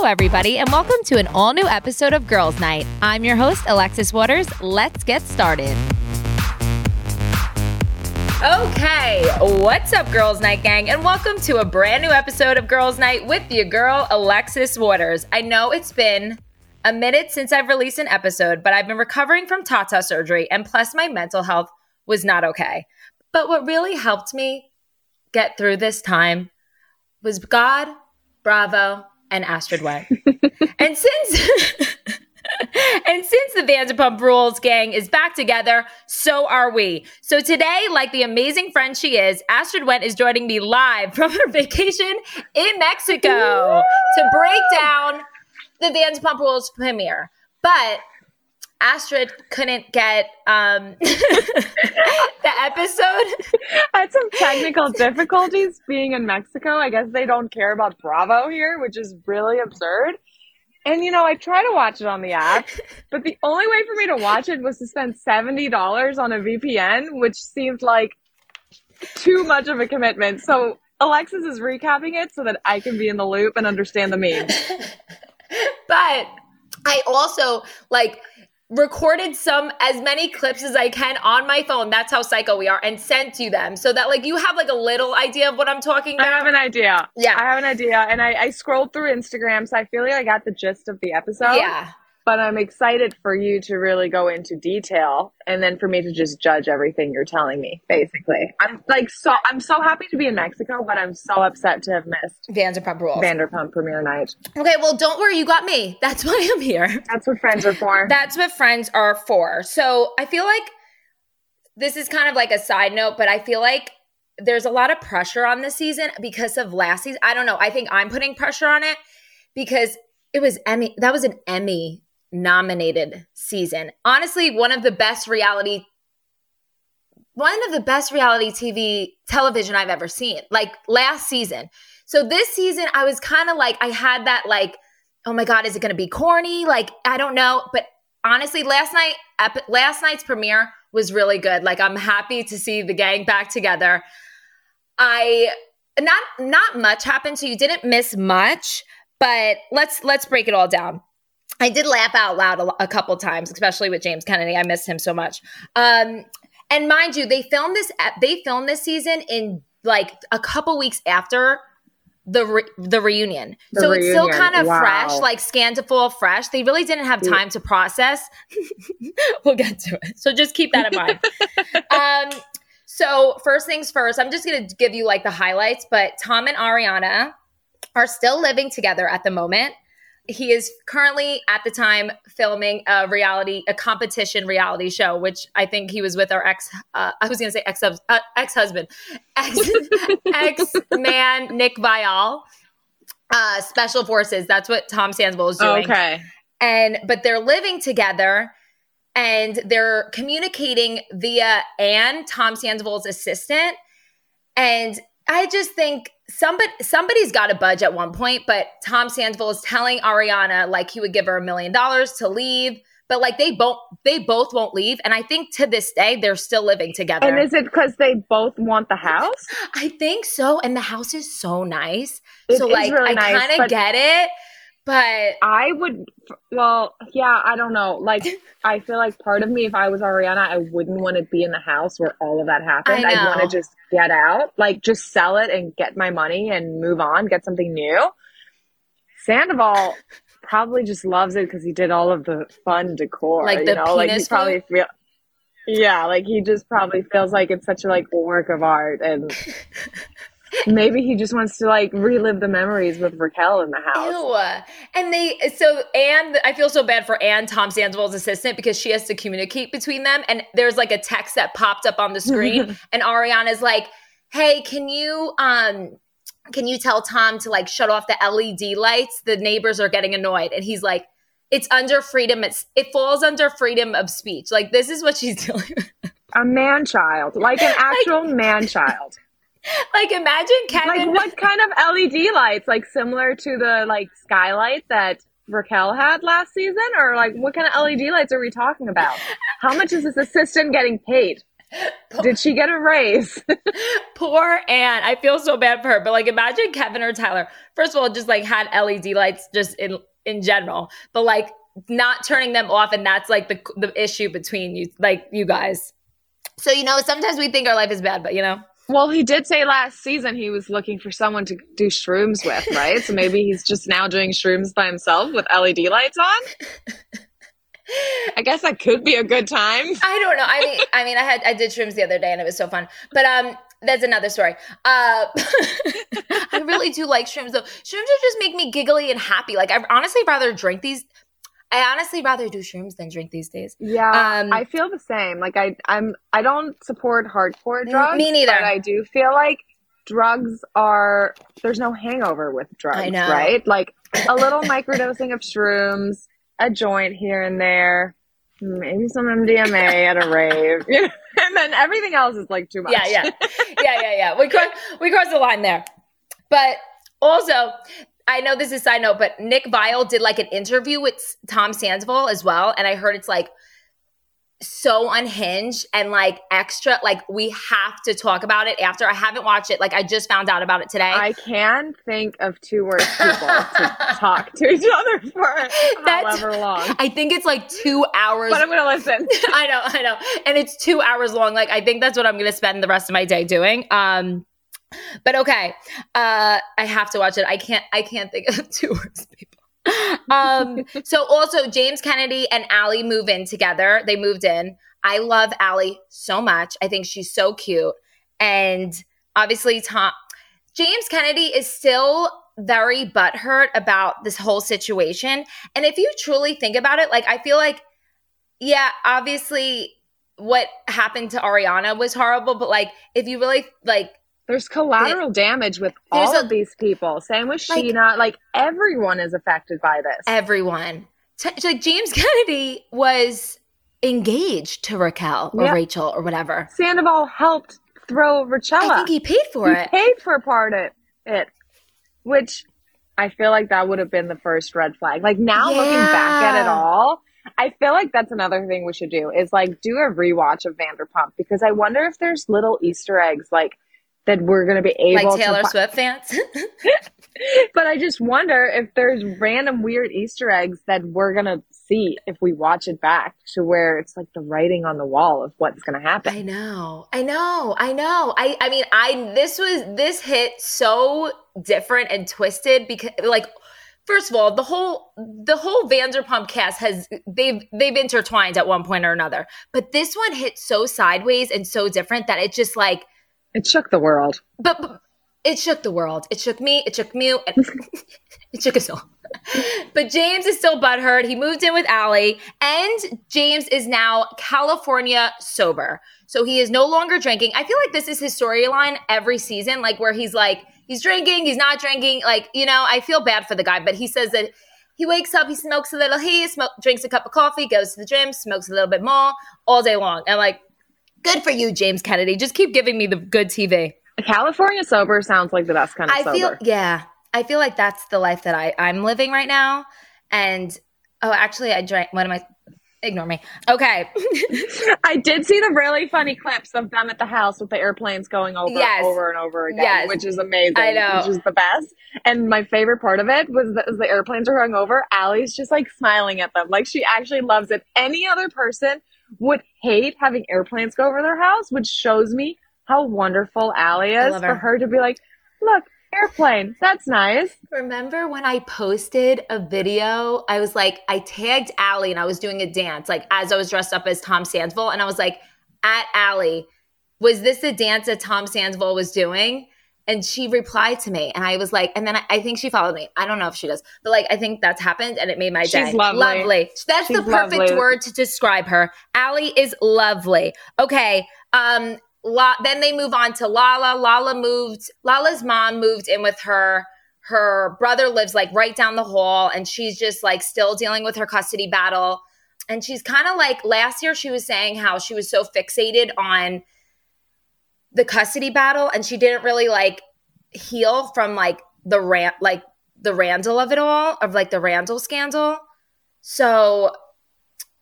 Hello, everybody, and welcome to an all new episode of Girls Night. I'm your host, Alexis Waters. Let's get started. Okay, what's up, Girls Night Gang, and welcome to a brand new episode of Girls Night with your girl, Alexis Waters. I know it's been a minute since I've released an episode, but I've been recovering from Tata surgery, and plus, my mental health was not okay. But what really helped me get through this time was God, Bravo, and Astrid Wendt. and since and since the Vanderpump Rules gang is back together, so are we. So today, like the amazing friend she is, Astrid Wendt is joining me live from her vacation in Mexico to break down the Vanderpump Rules premiere. But Astrid couldn't get um, the episode. Had some technical difficulties being in Mexico. I guess they don't care about Bravo here, which is really absurd. And you know, I try to watch it on the app, but the only way for me to watch it was to spend $70 on a VPN, which seemed like too much of a commitment. So Alexis is recapping it so that I can be in the loop and understand the meme. but I also like recorded some as many clips as I can on my phone. That's how psycho we are, and sent to them so that like you have like a little idea of what I'm talking about. I have an idea. Yeah. I have an idea. And I, I scrolled through Instagram, so I feel like I got the gist of the episode. Yeah. But I'm excited for you to really go into detail and then for me to just judge everything you're telling me, basically. I'm like so I'm so happy to be in Mexico, but I'm so upset to have missed Vanderpump Rules. Vanderpump premiere night. okay, well, don't worry, you got me. That's why I'm here. That's what friends are for. That's what friends are for. So I feel like this is kind of like a side note, but I feel like there's a lot of pressure on this season because of last season. I don't know. I think I'm putting pressure on it because it was Emmy. That was an Emmy nominated season. Honestly, one of the best reality one of the best reality TV television I've ever seen. Like last season. So this season I was kind of like I had that like oh my god, is it going to be corny? Like I don't know, but honestly last night ep- last night's premiere was really good. Like I'm happy to see the gang back together. I not not much happened so you didn't miss much, but let's let's break it all down. I did laugh out loud a, a, couple times, especially with James Kennedy. I missed him so much. Um, and mind you, they filmed this. They filmed this season in like a couple weeks after the re- the reunion, The so it's still kind of wow. fresh, like scandal fresh. They really didn't have time to process. we'll get to it, so just keep that in mind. um, so first things first, I'm just gonna give you like the highlights. But Tom and Ariana are still living together at the moment he is currently at the time filming a reality a competition reality show which i think he was with our ex uh, i was going to say ex uh, ex husband ex ex man nick viall uh special forces that's what tom sandoval is doing Okay. and but they're living together and they're communicating via Anne, Tom Sandoval's assistant. And I just think somebody somebody's got to budge at one point, but Tom Sandoval is telling Ariana like he would give her a million dollars to leave, but like they both they both won't leave, and I think to this day they're still living together. And is it because they both want the house? I think so, and the house is so nice. It so like really I nice, kind of but- get it, but I would, well, yeah, I don't know. Like, I feel like part of me, if I was Ariana, I wouldn't want to be in the house where all of that happened. I I'd want to just get out, like, just sell it and get my money and move on, get something new. Sandoval probably just loves it because he did all of the fun decor. Like you the know, like he probably feel. Yeah, like he just probably feels like it's such a like work of art, and maybe he just wants to like relive the memories with Raquel in the house. Ew. And they so Anne, I feel so bad for Anne, Tom Sandoval's assistant, because she has to communicate between them. And there's like a text that popped up on the screen, and Ariana's like, "Hey, can you um can you tell Tom to like shut off the LED lights? The neighbors are getting annoyed. And he's like, it's under freedom. It's, it falls under freedom of speech. Like, this is what she's doing. A man child, like an actual like, man child. Like, imagine Kevin. Like, what kind of LED lights? Like, similar to the like skylight that Raquel had last season? Or like, what kind of LED lights are we talking about? How much is this assistant getting paid? Did she get a raise? Poor Anne. I feel so bad for her. But like, imagine Kevin or Tyler. First of all, just like had LED lights just in in general, but like not turning them off, and that's like the the issue between you, like you guys. So you know, sometimes we think our life is bad, but you know. Well, he did say last season he was looking for someone to do shrooms with, right? so maybe he's just now doing shrooms by himself with LED lights on. I guess that could be a good time. I don't know. I mean, I mean, I had I did shrooms the other day and it was so fun. But um, that's another story. Uh, I really do like shrooms though. Shrooms just make me giggly and happy. Like I honestly rather drink these. I honestly rather do shrooms than drink these days. Yeah, um, I feel the same. Like I, I'm, I don't support hardcore drugs. Me neither. But I do feel like drugs are. There's no hangover with drugs, I know. right? Like a little microdosing of shrooms a joint here and there, maybe some MDMA at a rave, and then everything else is like too much. Yeah, yeah, yeah, yeah, yeah. We cross we cross the line there, but also. I know this is side note, but Nick Viall did like an interview with Tom Sandoval as well, and I heard it's like so unhinged and like extra like we have to talk about it after. I haven't watched it. Like i just found out about it today. I can think of two worse people to talk to each other for That's, however long. I think it's like two hours but i'm gonna listen. I know i know. And it's two hours long. Like i think that's what i'm gonna spend the rest of my day doing. Um but okay uh i have to watch it i can't i can't think of two worse people um, so also James Kennedy and Ally move in together. They moved in. I love Ally so much. I think she's so cute. And obviously Tom James Kennedy is still very butthurt about this whole situation. And if you truly think about it, like I feel like, yeah, obviously what happened to Ariana was horrible, but like if you really like there's collateral damage with all a, of these people. Same with like, Scheana. Like everyone is affected by this. Everyone. T- like James Kennedy was engaged to Raquel or yep. Rachel or whatever. Sandoval helped throw Rachella. I think he paid for he it. Paid for part of it, which I feel like that would have been the first red flag. Like now yeah. looking back at it all, I feel like that's another thing we should do is like do a rewatch of Vanderpump because I wonder if there's little Easter eggs like that we're going to be able to. like Taylor to Swift fans. but I just wonder if there's random weird Easter eggs that we're going to see if we watch it back to where it's like the writing on the wall of what's going to happen. I know. I know. I know. I I mean, I this was this hit so different and twisted because like first of all, the whole the whole Vanderpump cast has they've they've intertwined at one point or another. But this one hit so sideways and so different that it just like it shook the world. But, but it shook the world. It shook me. It shook me. It, it shook us all. but James is still butthurt. He moved in with Ally, and James is now California sober. So he is no longer drinking. I feel like this is his storyline every season, like where he's like, he's drinking, he's not drinking. Like, you know, I feel bad for the guy, but he says that he wakes up, he smokes a little, he smoke, drinks a cup of coffee, goes to the gym, smokes a little bit more all day long. And like, Good for you, James Kennedy. Just keep giving me the good TV. California sober sounds like the best kind of I sober. feel yeah. I feel like that's the life that I I'm living right now. And oh, actually, I drank. What am I? Ignore me. Okay. I did see the really funny clips of them at the house with the airplanes going over yes. over and over again, yes. which is amazing. I know. Which is the best. And my favorite part of it was that as the airplanes are going over, Ally's just like smiling at them. Like she actually loves it. Any other person would hate having airplanes go over their house, which shows me how wonderful Ally is her. for her to be like, look, airplane, that's nice. Remember when I posted a video? I was like, I tagged Ally and I was doing a dance, like as I was dressed up as Tom Sandoval, and I was like, at Ally, was this a dance that Tom Sandoval was doing? And she replied to me and i was like and then I, I, think she followed me i don't know if she does but like i think that's happened and it made my She's day lovely. lovely that's She's the perfect lovely. word to describe her Ally is lovely okay um La- then they move on to Lala. Lala moved. Lala's mom moved in with her. Her brother lives like right down the hall, and she's just like still dealing with her custody battle. And she's kind of like last year, she was saying how she was so fixated on the custody battle, and she didn't really like heal from like the rant, like the Randall of it all, of like the Randall scandal. So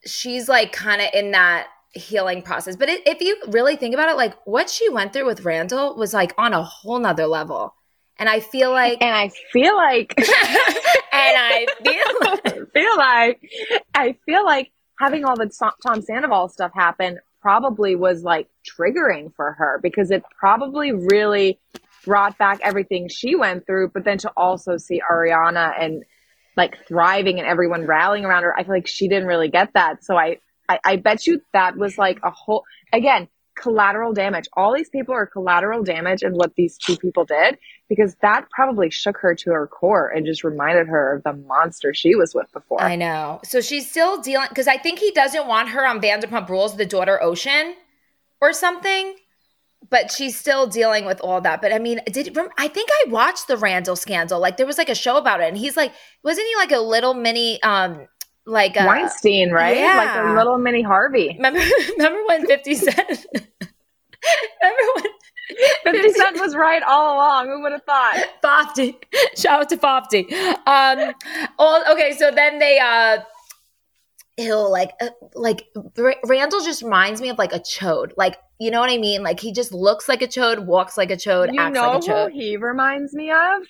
she's like kind of in that healing process. But it, if you really think about it, like what she went through with Randall was like on a whole nother level. And I feel like, and I feel like, and I feel like, feel like, I feel like having all the Tom Sandoval stuff happen probably was like triggering for her because it probably really brought back everything she went through, but then to also see Ariana and like thriving and everyone rallying around her, I feel like she didn't really get that. So I, I, I bet you that was like a whole, again, collateral damage. All these people are collateral damage in what these two people did because that probably shook her to her core and just reminded her of the monster she was with before. I know. So she's still dealing because I think he doesn't want her on Vanderpump Rules, the daughter Ocean, or something. But she's still dealing with all that. But I mean, did I think I watched the Randall scandal? Like there was like a show about it, and he's like, wasn't he like a little mini um like a, Weinstein, right? Yeah. Like a little mini Harvey. Remember, remember when Fifty Cent? remember when 50 Cent was right all along. Who would have thought? Fofty. Shout out to Fofty. Um, all, okay, so then they, uh, he'll like, uh, like R- Randall just reminds me of like a chode. Like, you know what I mean? Like he just looks like a chode, walks like a chode, You acts know like a who chode. he reminds me of?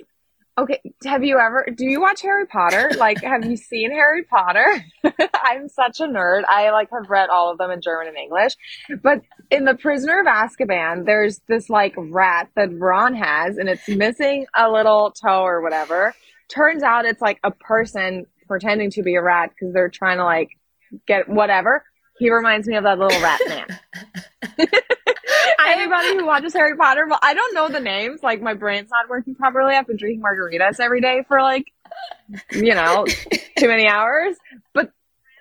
Okay, have you ever do you watch Harry Potter? Like have you seen Harry Potter? I'm such a nerd. I like have read all of them in German and English. But in The Prisoner of Azkaban, there's this like rat that Ron has and it's missing a little toe or whatever. Turns out it's like a person pretending to be a rat because they're trying to like get whatever. He reminds me of that little rat man. Anybody who watches Harry Potter, well, I don't know the names. Like my brain's not working properly. I've been drinking margaritas every day for like, you know, too many hours. But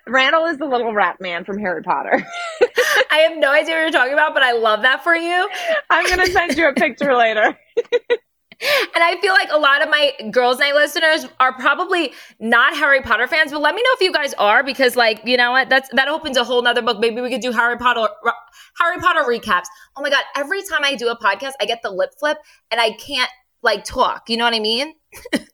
Randall is the little rat man from Harry Potter. I have no idea what you're talking about, but I love that for you. I'm gonna send you a picture later. And I feel like a lot of my girls' night listeners are probably not Harry Potter fans, but let me know if you guys are because, like, you know what? That's that opens a whole nother book. Maybe we could do Harry Potter Harry Potter recaps. Oh my god! Every time I do a podcast, I get the lip flip and I can't like talk. You know what I mean?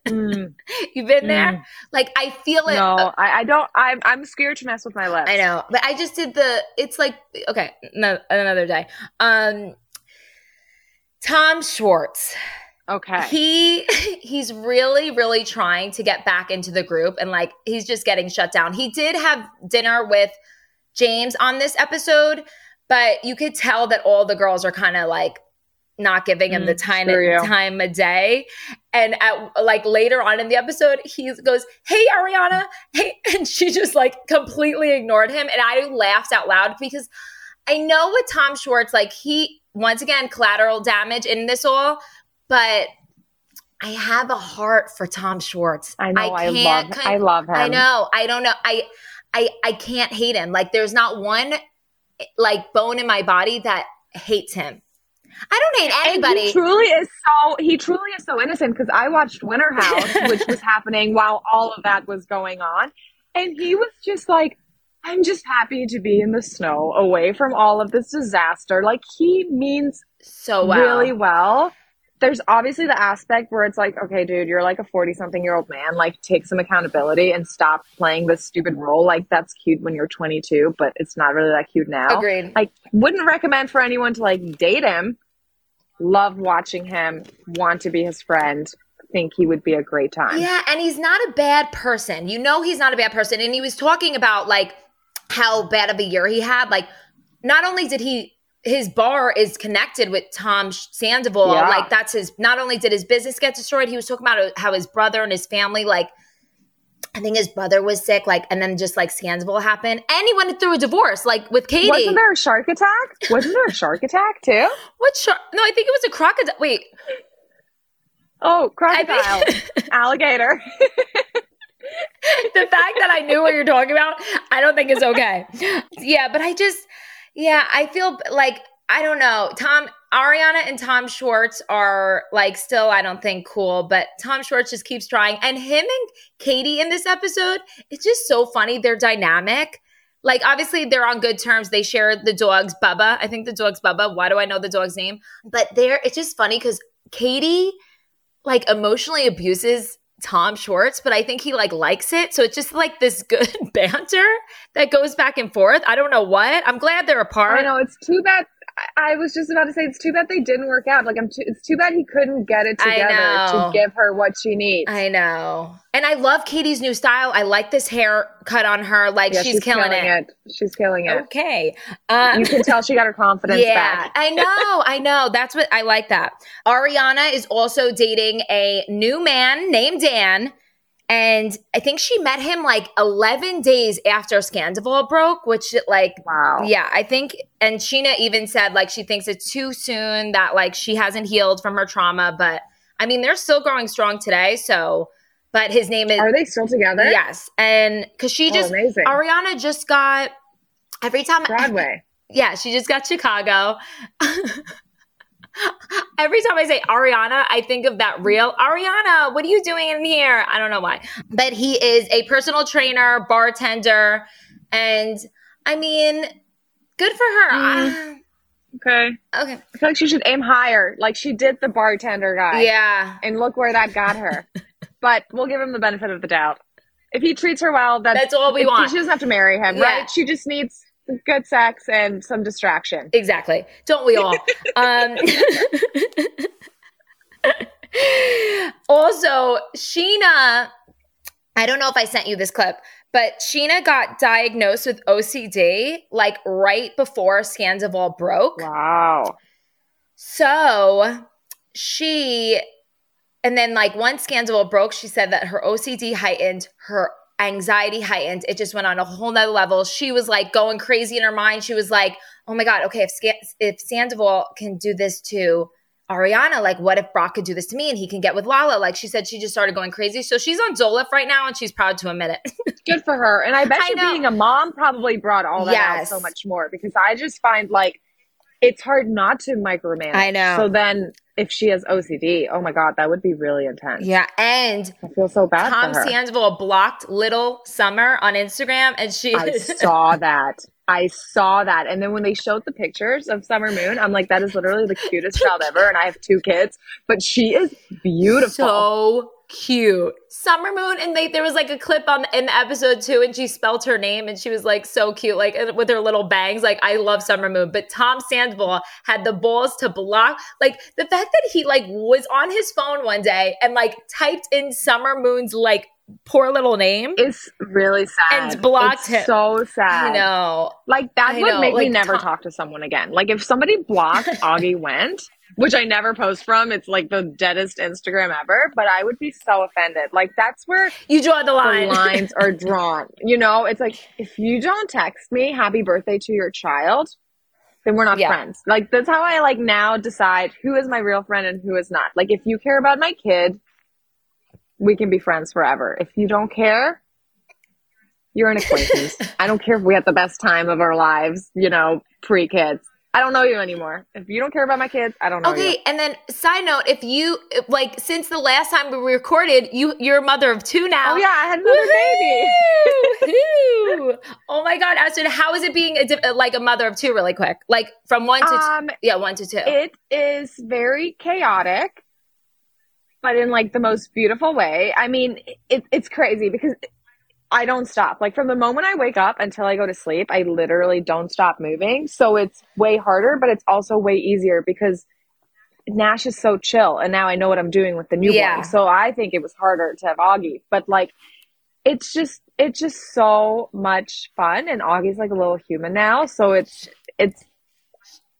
Mm, You've been there. Mm. Like I feel it. no, I, I don't. I'm I'm scared to mess with my lips. I know, but I just did the. It's like okay, no, another day. Um, Tom Schwartz. Okay. he he's really really trying to get back into the group and like he's just getting shut down he did have dinner with james on this episode but you could tell that all the girls are kind of like not giving him the Mm, time screw you. time of day and at like later on in the episode he goes hey ariana hey and she just like completely ignored him and i laughed out loud because i know with tom schwartz like he once again collateral damage in this all but I have a heart for Tom Schwartz. I know. I, can't love. con- I love him. I know. I don't know. I I I can't hate him. Like there's not one like bone in my body that hates him. I don't hate And anybody. he truly is so he truly is so innocent because I watched Winter House, which was happening while all of that was going on, and he was just like, "I'm just happy to be in the snow, away from all of this disaster." Like he means so well. really well. There's obviously the aspect where it's like, okay, dude, you're like a 40 something year old man. Like, take some accountability and stop playing this stupid role. Like, that's cute when you're 22, but it's not really that cute now. Agreed. Like, wouldn't recommend for anyone to like date him. Love watching him, want to be his friend, think he would be a great time. Yeah, and he's not a bad person. You know he's not a bad person. And he was talking about like how bad of a year he had. Like, not only did he his bar is connected with Tom Sandoval. Yeah. Like that's his. Not only did his business get destroyed, he was talking about how his brother and his family, like, I think his brother was sick, like, and then just like Sandoval happened, and he went through a divorce, like with Katie. Wasn't there a shark attack? Wasn't there a shark attack too? what shark? No, I think it was a crocodile. Wait, Oh, crocodile, think alligator. the fact that I knew what you're talking about, I don't think is okay. Yeah, but I just, yeah, I feel like I don't know. Tom, Ariana and Tom Schwartz are like still, I don't think cool, but Tom Schwartz just keeps trying. And him and Katie in this episode, it's just so funny. They're dynamic. Like, obviously, they're on good terms. They share the dogs, Bubba. I think the dog's Bubba. Why do I know the dog's name? But they're, it's just funny because Katie, like, emotionally abuses Tom Schwartz, but I think he like likes it. So it's just like this good banter that goes back and forth. I don't know what. I'm glad they're apart. I know it's too bad I was just about to say it's too bad they didn't work out. Like I'm, too, it's too bad he couldn't get it together to give her what she needs. I know, and I love Katie's new style. I like this hair cut on her. Like yeah, she's, she's, killing, killing it. it. She's killing it. Okay, um, you can tell she got her confidence yeah, back. I know, I know. That's what I like. That Ariana is also dating a new man named Dan. And I think she met him like 11 days after Scandoval broke, which like, wow. Yeah, I think, and Scheana even said like she thinks it's too soon that like she hasn't healed from her trauma. But I mean, they're still growing strong today. So, but his name is. Are they still together? Yes. And because she oh, just, oh, amazing. Ariana just got, every time. Broadway. Yeah, she just got Chicago. Every time I say Ariana, I think of that real Ariana. What are you doing in here? I don't know why. But he is a personal trainer, bartender, and I mean, good for her. Mm. Okay. Okay. I feel like she should aim higher, like she did the bartender guy. Yeah. And look where that got her. but we'll give him the benefit of the doubt. If he treats her well, that's, that's all we want. She doesn't have to marry him, yeah. right? She just needs good sex and some distraction. Exactly. Don't we all? um, also, Scheana, I don't know if I sent you this clip, but Scheana got diagnosed with OCD like right before Scandoval broke. Wow. So she, and then like once Scandoval broke, she said that her OCD heightened, her anxiety heightened. It just went on a whole nother level. She was like going crazy in her mind. She was like, oh my God, okay, if, if Sandoval can do this to Ariana, like what if Brock could do this to me and he can get with Lala? Like she said, she just started going crazy. So she's on Zoloft right now and she's proud to admit it. Good for her. And I bet I you know. being a mom probably brought all that yes. out so much more because I just find like it's hard not to micromanage. I know. So then if she has OCD, oh my god, that would be really intense. Yeah, and I feel so bad. Tom Sandoval blocked Little Summer on Instagram, and she. I saw that. I saw that, and then when they showed the pictures of Summer Moon, I'm like, that is literally the cutest child ever, and I have two kids, but she is beautiful. So cute. Summer Moon, and they, there was like a clip on in the episode too, and she spelled her name, and she was like so cute, like with her little bangs. Like I love Summer Moon, but Tom Sandoval had the balls to block, like the fact that he like was on his phone one day and like typed in Summer Moon's like poor little name It's really sad and blocked it's him. So sad. I know. Like that I would know. make like, me never talk to someone again. Like if somebody blocked Augie Wendt, which I never post from. It's like the deadest Instagram ever, but I would be so offended. Like that's where you draw the line. The lines are drawn. You know, it's like if you don't text me happy birthday to your child, then we're not yeah. friends. Like that's how I like now decide who is my real friend and who is not. Like if you care about my kid, we can be friends forever. If you don't care, you're an acquaintance. I don't care if we had the best time of our lives, you know, pre kids. I don't know you anymore. If you don't care about my kids, I don't know okay, you. and then side note, if you like since the last time we recorded, you you're a mother of two now. Oh yeah, I had another baby. oh my god, Astrid, how is it being a, like a mother of two really quick? Like from 1 to um, two, yeah, 1 to 2. It is very chaotic. But in like the most beautiful way. I mean, it, it's crazy because I don't stop. Like from the moment I wake up until I go to sleep, I literally don't stop moving. So it's way harder, but it's also way easier because Nash is so chill and now I know what I'm doing with the newborn. Yeah. So I think it was harder to have Augie, but like it's just it's just so much fun and Augie's like a little human now, so it's it's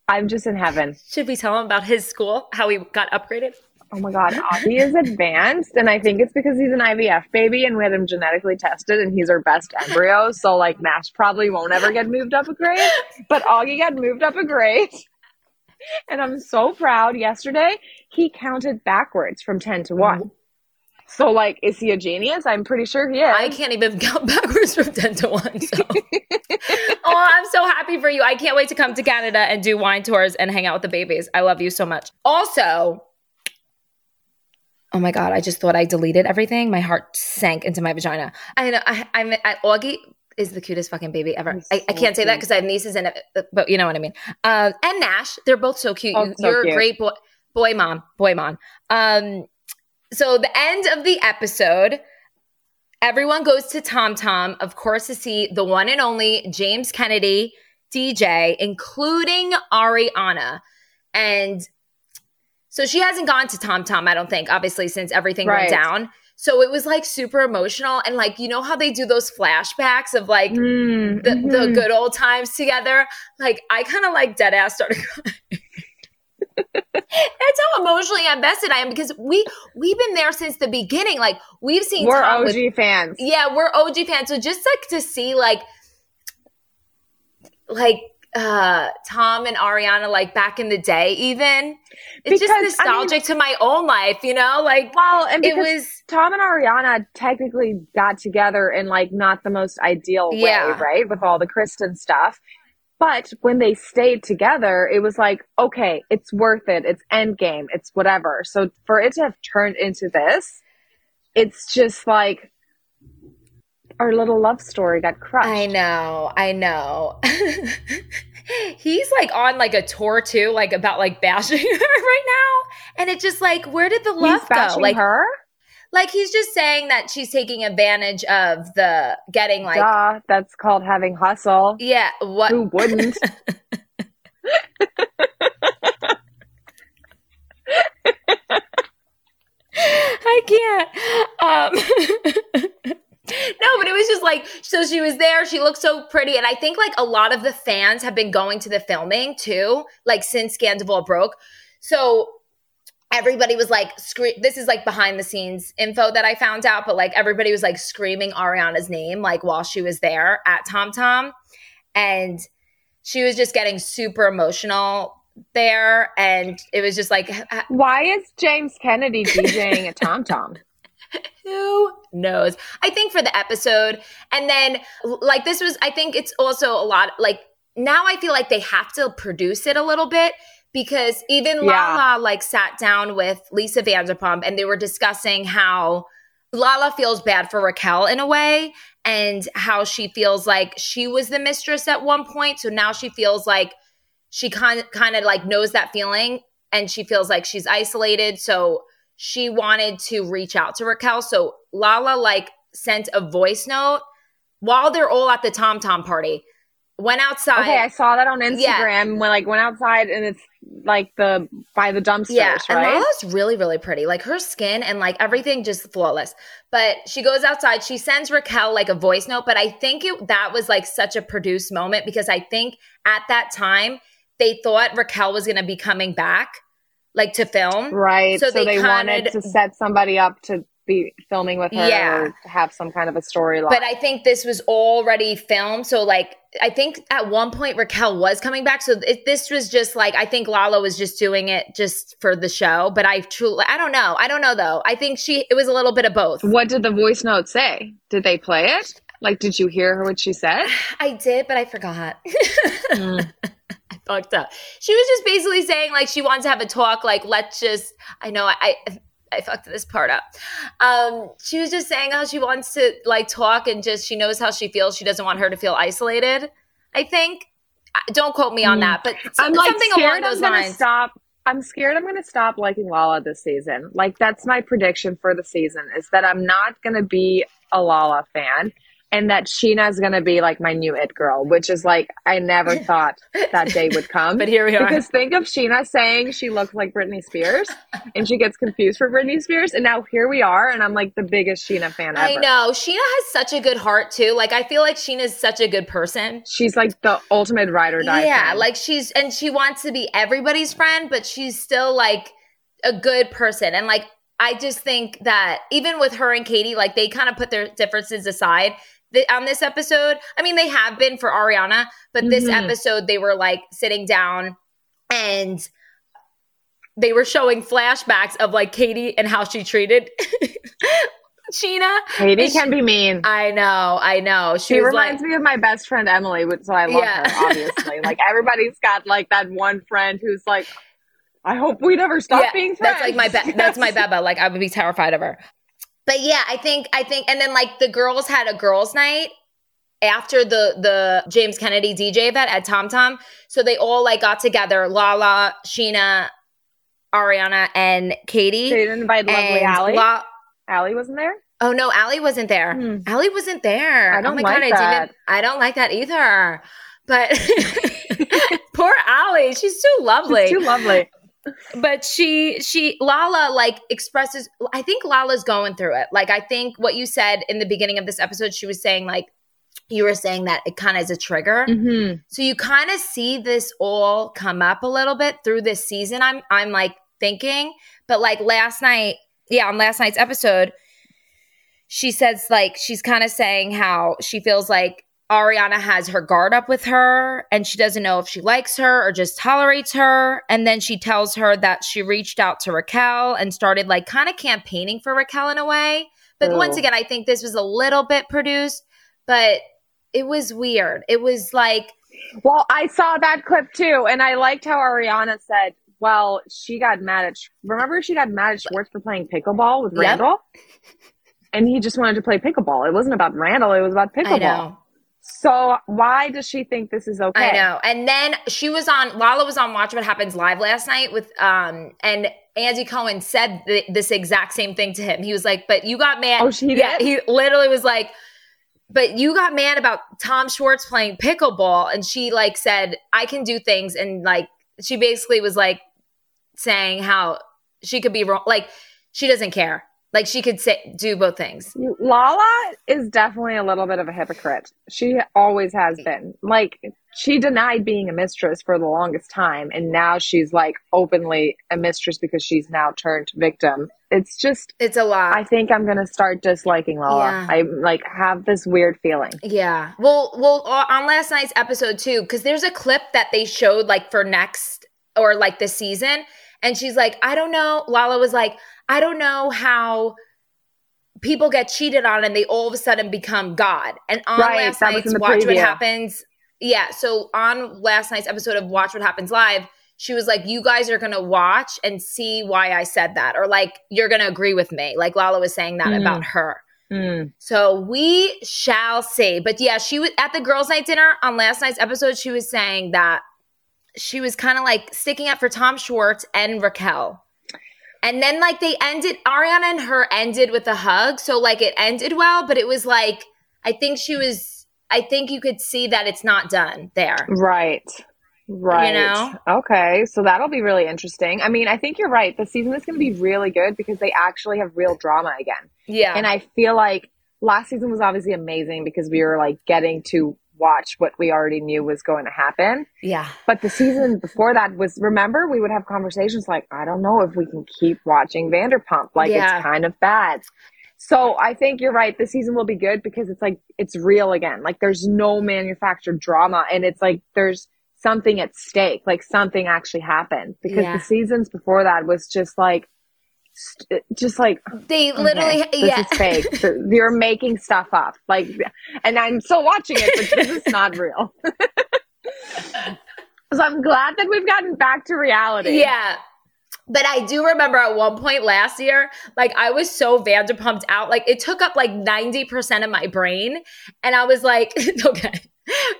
I'm just in heaven. Should we tell him about his school, how he got upgraded? Oh my god, Augie is advanced, and I think it's because he's an IVF baby, and we had him genetically tested, and he's our best embryo. So like Nash probably won't ever get moved up a grade, but Augie got moved up a grade, and I'm so proud. Yesterday he counted backwards from ten to one. Mm-hmm. So, like, is he a genius? I'm pretty sure he is. I can't even count backwards from 10 to 1. So. oh, I'm so happy for you. I can't wait to come to Canada and do wine tours and hang out with the babies. I love you so much. Also, oh my God, I just thought I deleted everything. My heart sank into my vagina. I know, I, I'm, I, Augie is the cutest fucking baby ever. I, I, can't say that because I have nieces and, but you know what I mean. Uh, and Nash, they're both so cute. Oh, so you're cute. a great boy, boy mom, boy mom. Um, so the end of the episode, everyone goes to Tom Tom, of course, to see the one and only James Kennedy DJ, including Ariana. And so she hasn't gone to Tom Tom, I don't think, obviously, since everything Right. went down. So it was like super emotional. And like, you know how they do those flashbacks of like Mm, the, the mhm. good old times together? Like, I kind of like dead ass started crying. That's how emotionally invested I am because we we've been there since the beginning. Like we've seen We're Tom OG with fans. yeah, we're OG fans. So just like to see like like uh Tom and Ariana like back in the day even. It's Because, I just mean- nostalgic to my own life, you know? Like Well, and it was Tom and Ariana technically got together in like not the most ideal Yeah. way, right? With all the Kristen stuff. But when they stayed together, it was like, okay, it's worth it. It's end game. It's whatever. So for it to have turned into this, it's just like our little love story got crushed. I know, I know. He's like on like a tour too, like about like bashing her right now. And it's just like, where did the love He's go? Like her. like he's just saying that she's taking advantage of the getting like Duh, that's called having hustle. yeah, what Who wouldn't? I can't. Um, no, but it was just like so she was there. She looked so pretty, and I think like a lot of the fans have been going to the filming too, like since Scandoval broke. So everybody was like, scre- "This is like behind the scenes info that I found out," but like everybody was like screaming Ariana's name like while she was there at Tom Tom, and she was just getting super emotional there, and it was just like Why is James Kennedy DJing at Tom Tom? Who knows? I think for the episode, and then like this was, I think it's also a lot like now I feel like they have to produce it a little bit because even Yeah. Lala like sat down with Lisa Vanderpump and they were discussing how Lala feels bad for Raquel in a way and how she feels like she was the mistress at one point. So now she feels like she kind kind of like knows that feeling and she feels like she's isolated. So she wanted to reach out to Raquel. So Lala like sent a voice note while they're all at the Tom Tom party. Went outside. Okay, I saw that on Instagram Yeah. when like went outside and it's like the by the dumpsters, Yeah, and right? Lala's really, really pretty. Like her skin and like everything just flawless. But she goes outside. She sends Raquel like a voice note. But I think it, that was like such a produced moment because I think at that time they thought Raquel was going to be coming back, like to film. right. So So, they they, wanted to set somebody up to be filming with her Yeah. have some kind of a storyline. But I think this was already filmed. So like I think at one point Raquel was coming back. So it, this was just like I think Lala was just doing it just for the show. But I truly I don't know. I don't know though. I think she it was a little bit of both. what did the voice note say? Did they play it? Like did you hear what she said? I did, but I forgot. Mm. Fucked up. She was just basically saying like she wants to have a talk. Like let's just. I know I. I I fucked this part up. Um, she was just saying how she wants to like talk and just she knows how she feels. She doesn't want her to feel isolated. I think. Don't quote me on Mm. that, but I'm like something scared along those I'm gonna lines. stop. I'm scared I'm gonna stop liking Lala this season. Like that's my prediction for the season is that I'm not gonna be a Lala fan and that Scheana is gonna be like my new it girl, which is like I never thought that day would come. But here we are. Because think of Scheana saying she looks like Britney Spears and she gets confused for Britney Spears and now here we are and I'm like the biggest Scheana fan ever. I know Scheana has such a good heart too. Like I feel like Scheana's such a good person. She's like the ultimate ride or die. Yeah, fan. like she's and she wants to be everybody's friend, but she's still like a good person. And like I just think that even with her and Katie, like they kind of put their differences aside. Th- on this episode, I mean, they have been for Ariana, but this Mhm. episode they were like sitting down and they were showing flashbacks of like Katie and how she treated Scheana. Katie she- can be mean. I know, I know. She, She was reminds like, me of my best friend Emily, which- so I love Yeah. her. Obviously, like everybody's got like that one friend who's like, "I hope we never stop Yeah, being friends." That's like my be- that's my Beba. Like I would be terrified of her. But yeah, I think I think and then like the girls had a girls' night after the the James Kennedy DJ event at Tom Tom. So they all like got together, Lala, Scheana, Ariana, and Katie. They didn't invite lovely Ally. La- Ally wasn't there. oh no, Ally wasn't there. Hmm. Ally wasn't there. I don't oh my like god, I that. didn't I don't like that either. But poor Ally, she's too lovely. She's too lovely. But she she Lala like expresses I think Lala's going through it. Like I think what you said in the beginning of this episode she was saying like you were saying that it kind of is a trigger. Mm-hmm. So you kind of see this all come up a little bit through this season. I'm I'm like thinking, but like last night, yeah, on last night's episode, she says like she's kind of saying how she feels like Ariana has her guard up with her and she doesn't know if she likes her or just tolerates her. And then she tells her that she reached out to Raquel and started like kind of campaigning for Raquel in a way. But Ew. once again, I think this was a little bit produced, but it was weird. It was like, Well, I saw that clip too, and I liked how Ariana said, "Well, she got mad at. Remember, she got mad at Schwartz for playing pickleball with Yep. Randall, and he just wanted to play pickleball. It wasn't about Randall; it was about pickleball. So why does she think this is okay? I know. And then she was on Lala was on Watch What Happens live last night with um and Andy Cohen said th- this exact same thing to him. He was like, "But you got mad." Oh, she yeah, did? he literally was like, "But you got mad about Tom Schwartz playing pickleball." And she like said, "I can do things." And like she basically was like saying how she could be wrong. Like she doesn't care. Like she could say do both things. Lala is definitely a little bit of a hypocrite. She always has been. Like she denied being a mistress for the longest time and now she's like openly a mistress because she's now turned victim. It's just It's a lot. I think I'm going to start disliking Lala. Yeah. I like have this weird feeling. Yeah. Well, well, uh, on last night's episode too, because there's a clip that they showed like for next or like the season, and she's like, I don't know. Lala was like, I don't know how people get cheated on and they all of a sudden become God. And on Right, last night's Watch What. Happens, yeah. So on last night's episode of Watch What Happens Live. She was like, You guys are gonna watch and see why I said that, or like, you're gonna agree with me. Like, Lala was saying that Mm. about her. Mm. So we shall see. But yeah, she was at the girls' night dinner on last night's episode. She was saying that she was kind of like sticking up for Tom Schwartz and Raquel. And then like they ended, Ariana and her ended with a hug. So like it ended well, but it was like, I think she was, I think you could see that it's not done there. Right. Right. You know? Okay. So that'll be really interesting. I mean, I think you're right. The season is going to be really good because they actually have real drama again. Yeah. And I feel like last season was obviously amazing because we were like getting to watch what we already knew was going to happen. yeah. But the season before that was remember we would have conversations like I don't know if we can keep watching Vanderpump like Yeah. it's kind of bad. So I think you're right. The season will be good because it's like it's real again. Like there's no manufactured drama and it's like there's something at stake. Like something actually happened because Yeah. the seasons before that was just like just like They literally, okay, this yeah. is fake. So you're making stuff up. Like and I'm still watching it, but this is not real. so I'm glad that we've gotten back to reality. Yeah. But I do remember at one point last year, like I was so Vanderpumped out. Like it took up like 90% of my brain. And I was like, okay.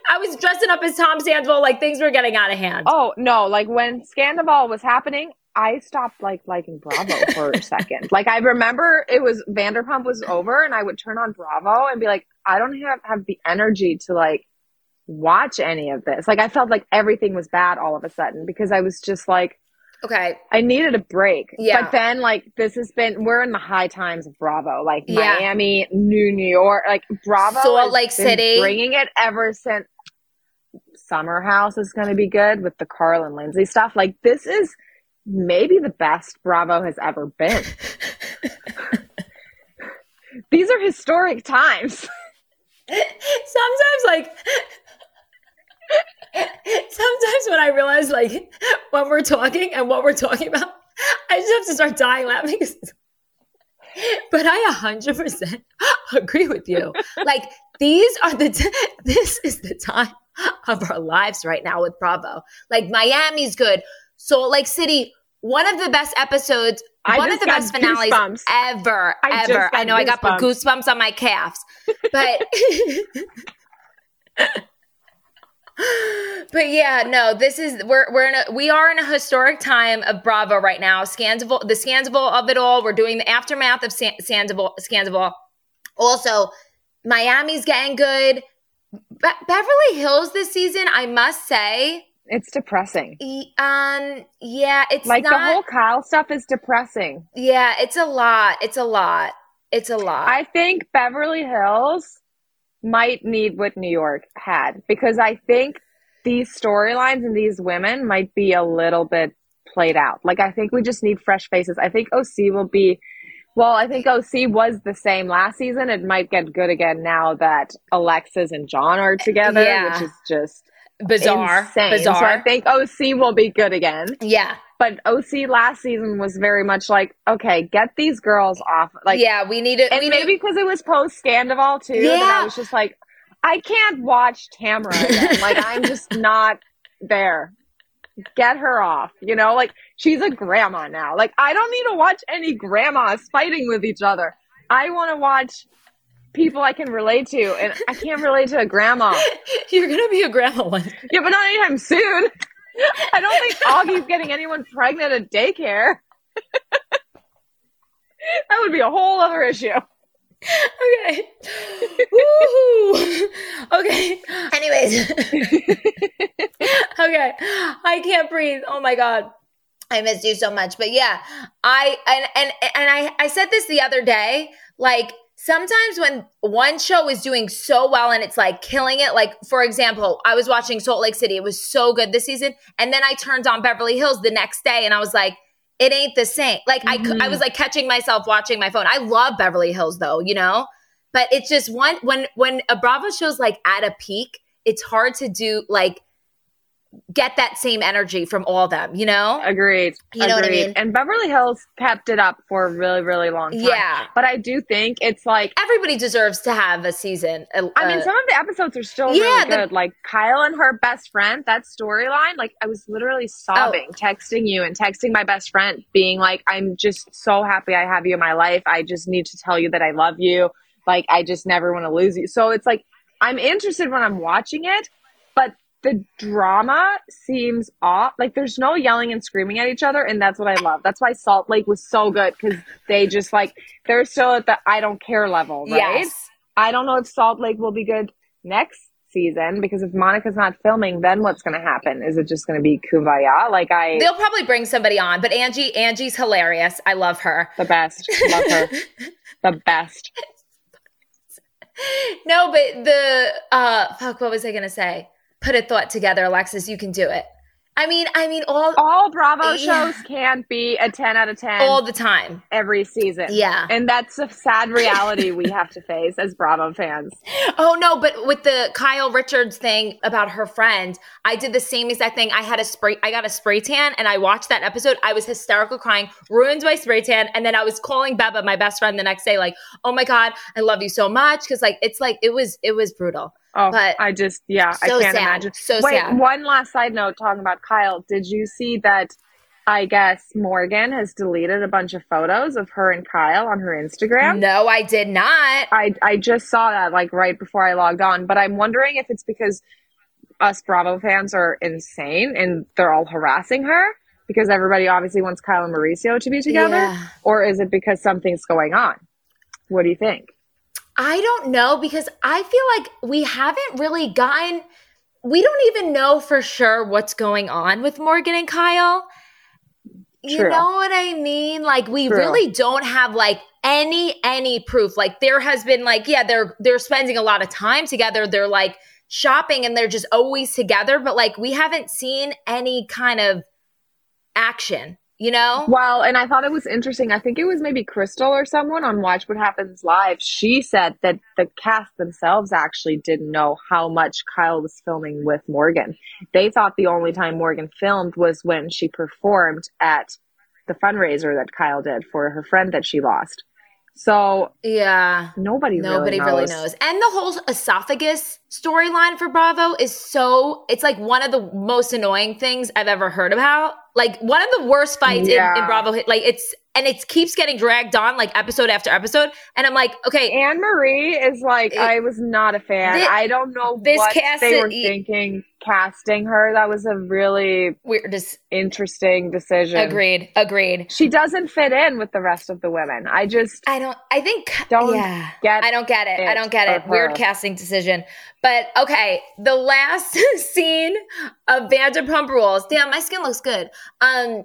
I was dressing up as Tom Sandoval, like things were getting out of hand. Oh no, like when Scandoval was happening, I stopped like liking Bravo for a second. Like I remember it was Vanderpump was over and I would turn on Bravo and be like, I don't have, have the energy to like watch any of this. Like I felt like everything was bad all of a sudden because I was just like Okay. I needed a break. Yeah. But then like this has been we're in the high times of Bravo. Like Yeah. Miami, New New York, like Bravo Salt Lake City. bringing it ever since Summer House is going to be good with the Carl and Lindsay stuff. Like this is maybe the best Bravo has ever been. These are historic times. Sometimes, like, sometimes when I realize, like, when we're talking and what we're talking about, I just have to start dying laughing. but I 100% agree with you. Like these are the t- this is the time of our lives right now with Bravo. Like Miami's good. Salt Lake City, one of the best episodes, I one of the best finales goosebumps. ever, I ever. I know I got goosebumps. goosebumps on my calves. But But yeah, no, this is we're we're in a we are in a historic time of Bravo right now. Scandoval, the Scandoval of it all. We're doing the aftermath of San, Scandoval. Scandoval. Also, Miami's getting good. Be- Beverly Hills this season, I must say, It's depressing. um, yeah, it's Like not. the whole Kyle stuff is depressing. yeah, it's a lot. It's a lot. It's a lot. I think Beverly Hills might need what New York had because I think these storylines and these women might be a little bit played out. Like I think we just need fresh faces. I think OC will be well, I think OC was the same last season. It might get good again now that Alexis and John are together, Yeah. which is just bizarre. insane. Bizarre. So I think OC will be good again. yeah. But OC last season was very much like, okay, get these girls off. Like yeah, we need it. and we maybe because it was post Scandoval too, that Yeah. I was just like, I can't watch Tamara again. like I'm just not there. Get her off. You know, like she's a grandma now. Like I don't need to watch any grandmas fighting with each other. I want to watch people I can relate to, and I can't relate to a grandma. you're gonna be a grandma one. Yeah, but not anytime soon. I don't think Augie's getting anyone pregnant at daycare. that would be a whole other issue. Okay. Okay. Anyways. okay. I can't breathe. Oh my god. I missed you so much. But yeah, I and and and I I said this the other day, like sometimes when one show is doing so well and it's like killing it, like for example, I was watching Salt Lake City. It was so good this season, and then I turned on Beverly Hills the next day and I was like it ain't the same. Like I, I mm-hmm. was like catching myself watching my phone. I love Beverly Hills though, you know, but it's just one when when a Bravo show's like at a peak, it's hard to do like get that same energy from all of them, you know? Agreed. You know what I mean? And Beverly Hills kept it up for a really, really long time. Yeah. But I do think it's like Everybody deserves to have a season. I mean, some of the episodes are still yeah, really the- good. like Kyle and her best friend, that storyline. Like I was literally sobbing, Oh. texting you and texting my best friend, being like, "I'm just so happy I have you in my life. I just need to tell you that I love you. Like I just never want to lose you." So it's like I'm interested when I'm watching it, but the drama seems off. Like there's no yelling and screaming at each other, and that's what I love. That's why Salt Lake was so good because they just like they're still at the I don't care level, right? yes. I don't know if Salt Lake will be good next season because if Monica's not filming, then what's going to happen? Is it just going to be kumbaya? Like I, They'll probably bring somebody on, but Angie, Angie's hilarious. I love her. the best, love her, the best. No, but the uh fuck, what was I gonna say? Put a thought together, Alexis. You can do it. I mean, I mean all All Bravo Yeah. shows can't be a ten out of ten all the time. every season. Yeah. and that's a sad reality we have to face as Bravo fans. Oh no, but with the Kyle Richards thing about her friend, I did the same exact thing. I had a spray, I got a spray tan, and I watched that episode. I was hysterical, crying, ruined my spray tan, and then I was calling Beba, my best friend, the next day, like, "Oh my god, I love you so much," because like it's like it was it was brutal. Oh, But I just yeah, so I can't sad. imagine. So Wait, sad. one last side note talking about Kyle. Did you see that? I guess Morgan has deleted a bunch of photos of her and Kyle on her Instagram. No, I did not. I I just saw that like right before I logged on, but I'm wondering if it's because us Bravo fans are insane and they're all harassing her because everybody obviously wants Kyle and Mauricio to be together, Yeah. or is it because something's going on? What do you think? I don't know because I feel like we haven't really gotten, we don't even know for sure what's going on with Morgan and Kyle. You True. know what I mean? Like we True. really don't have like any any proof. Like there has been like yeah, they're they're spending a lot of time together. They're like shopping and they're just always together, but like we haven't seen any kind of action, you know? Well, and I thought it was interesting. I think it was maybe Crystal or someone on Watch What Happens Live. She said that the cast themselves actually didn't know how much Kyle was filming with Morgan. They thought the only time Morgan filmed was when she performed at the fundraiser that Kyle did for her friend that she lost. So yeah, nobody nobody really knows. really knows. And the whole esophagus storyline for Bravo is so it's like one of the most annoying things I've ever heard about. Like one of the worst fights in, in Bravo. Like it's and it keeps getting dragged on like episode after episode. And I'm like, okay, Annemarie is like, It- I was not a fan. Thi- I don't know this what cast they were thinking casting her. That was a really we're just interesting decision. agreed, agreed. She doesn't fit in with the rest of the women. I just I don't. I think. Don't yeah. get I don't get it. I don't get it. Weird casting decision. But okay, the last scene of Vanderpump Rules. Damn, my skin looks good. Um,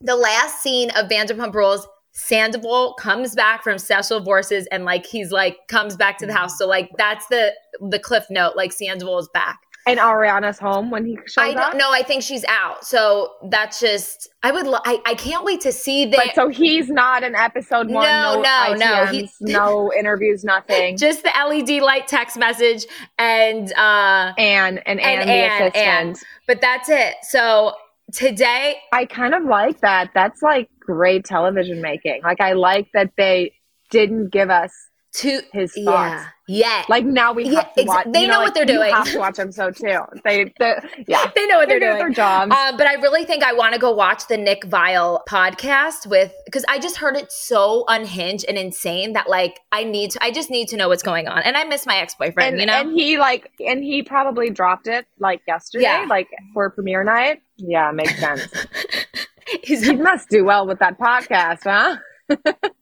the last scene of Vanderpump Rules. Sandoval comes back from special forces and like he's like comes back to the house. So like that's the the cliff note. Like Sandoval is back. And Ariana's home when he shows I up. don't know. I think she's out. So that's just. I would. Lo- I I can't wait to see that. But so he's not in episode one. No, No, no, no, ITMs, he- no interviews, nothing. just the LED light text message and uh and and and Anne, assistant. Anne. but that's it. So today I kind of like that. That's like great television making. Like I like that they didn't give us to his yeah. thoughts. Yeah. Like now we have Yeah, to watch. they you know what like, they're you doing. have to watch them so too. They, they yeah, they know what they're, they're doing. their jobs. Um, but I really think I want to go watch the Nick Viall podcast with because I just heard it so unhinged and insane that like I need to I just need to know what's going on. And I miss my ex boyfriend, you know? and he like and he probably dropped it like yesterday, Yeah. like for premiere night. Yeah, makes sense. He must do well with that podcast, huh?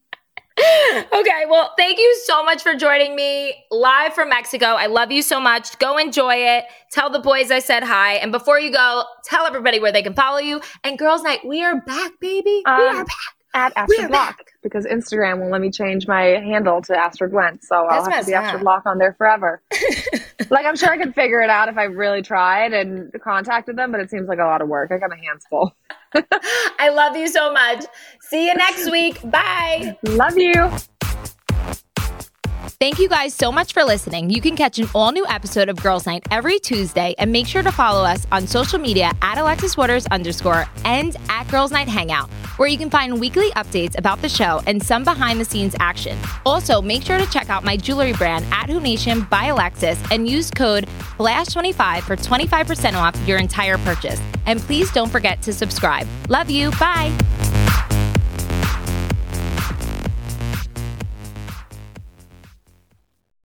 okay, well, thank you so much for joining me live from Mexico. I love you so much. Go enjoy it. Tell the boys I said hi. And before you go, tell everybody where they can follow you. And Girls Night, we are back, baby. we Um, are back. At We are Block because Instagram won't let me change my handle to Astrid Wendt, so I'll That's have to be Astrid Loch on there forever. like I'm sure I could figure it out if I really tried and contacted them, but it seems like a lot of work. I got my hands full. I love you so much. See you next week. Bye. Love you. Thank you guys so much for listening. You can catch an all new episode of Girls Night every Tuesday and make sure to follow us on social media at Alexis Waters underscore and at Girls Night Hangout, where you can find weekly updates about the show and some behind the scenes action. Also, make sure to check out my jewelry brand at Hoop Nation by Alexis and use code FLASH25 for 25% off your entire purchase. And please don't forget to subscribe. Love you. Bye.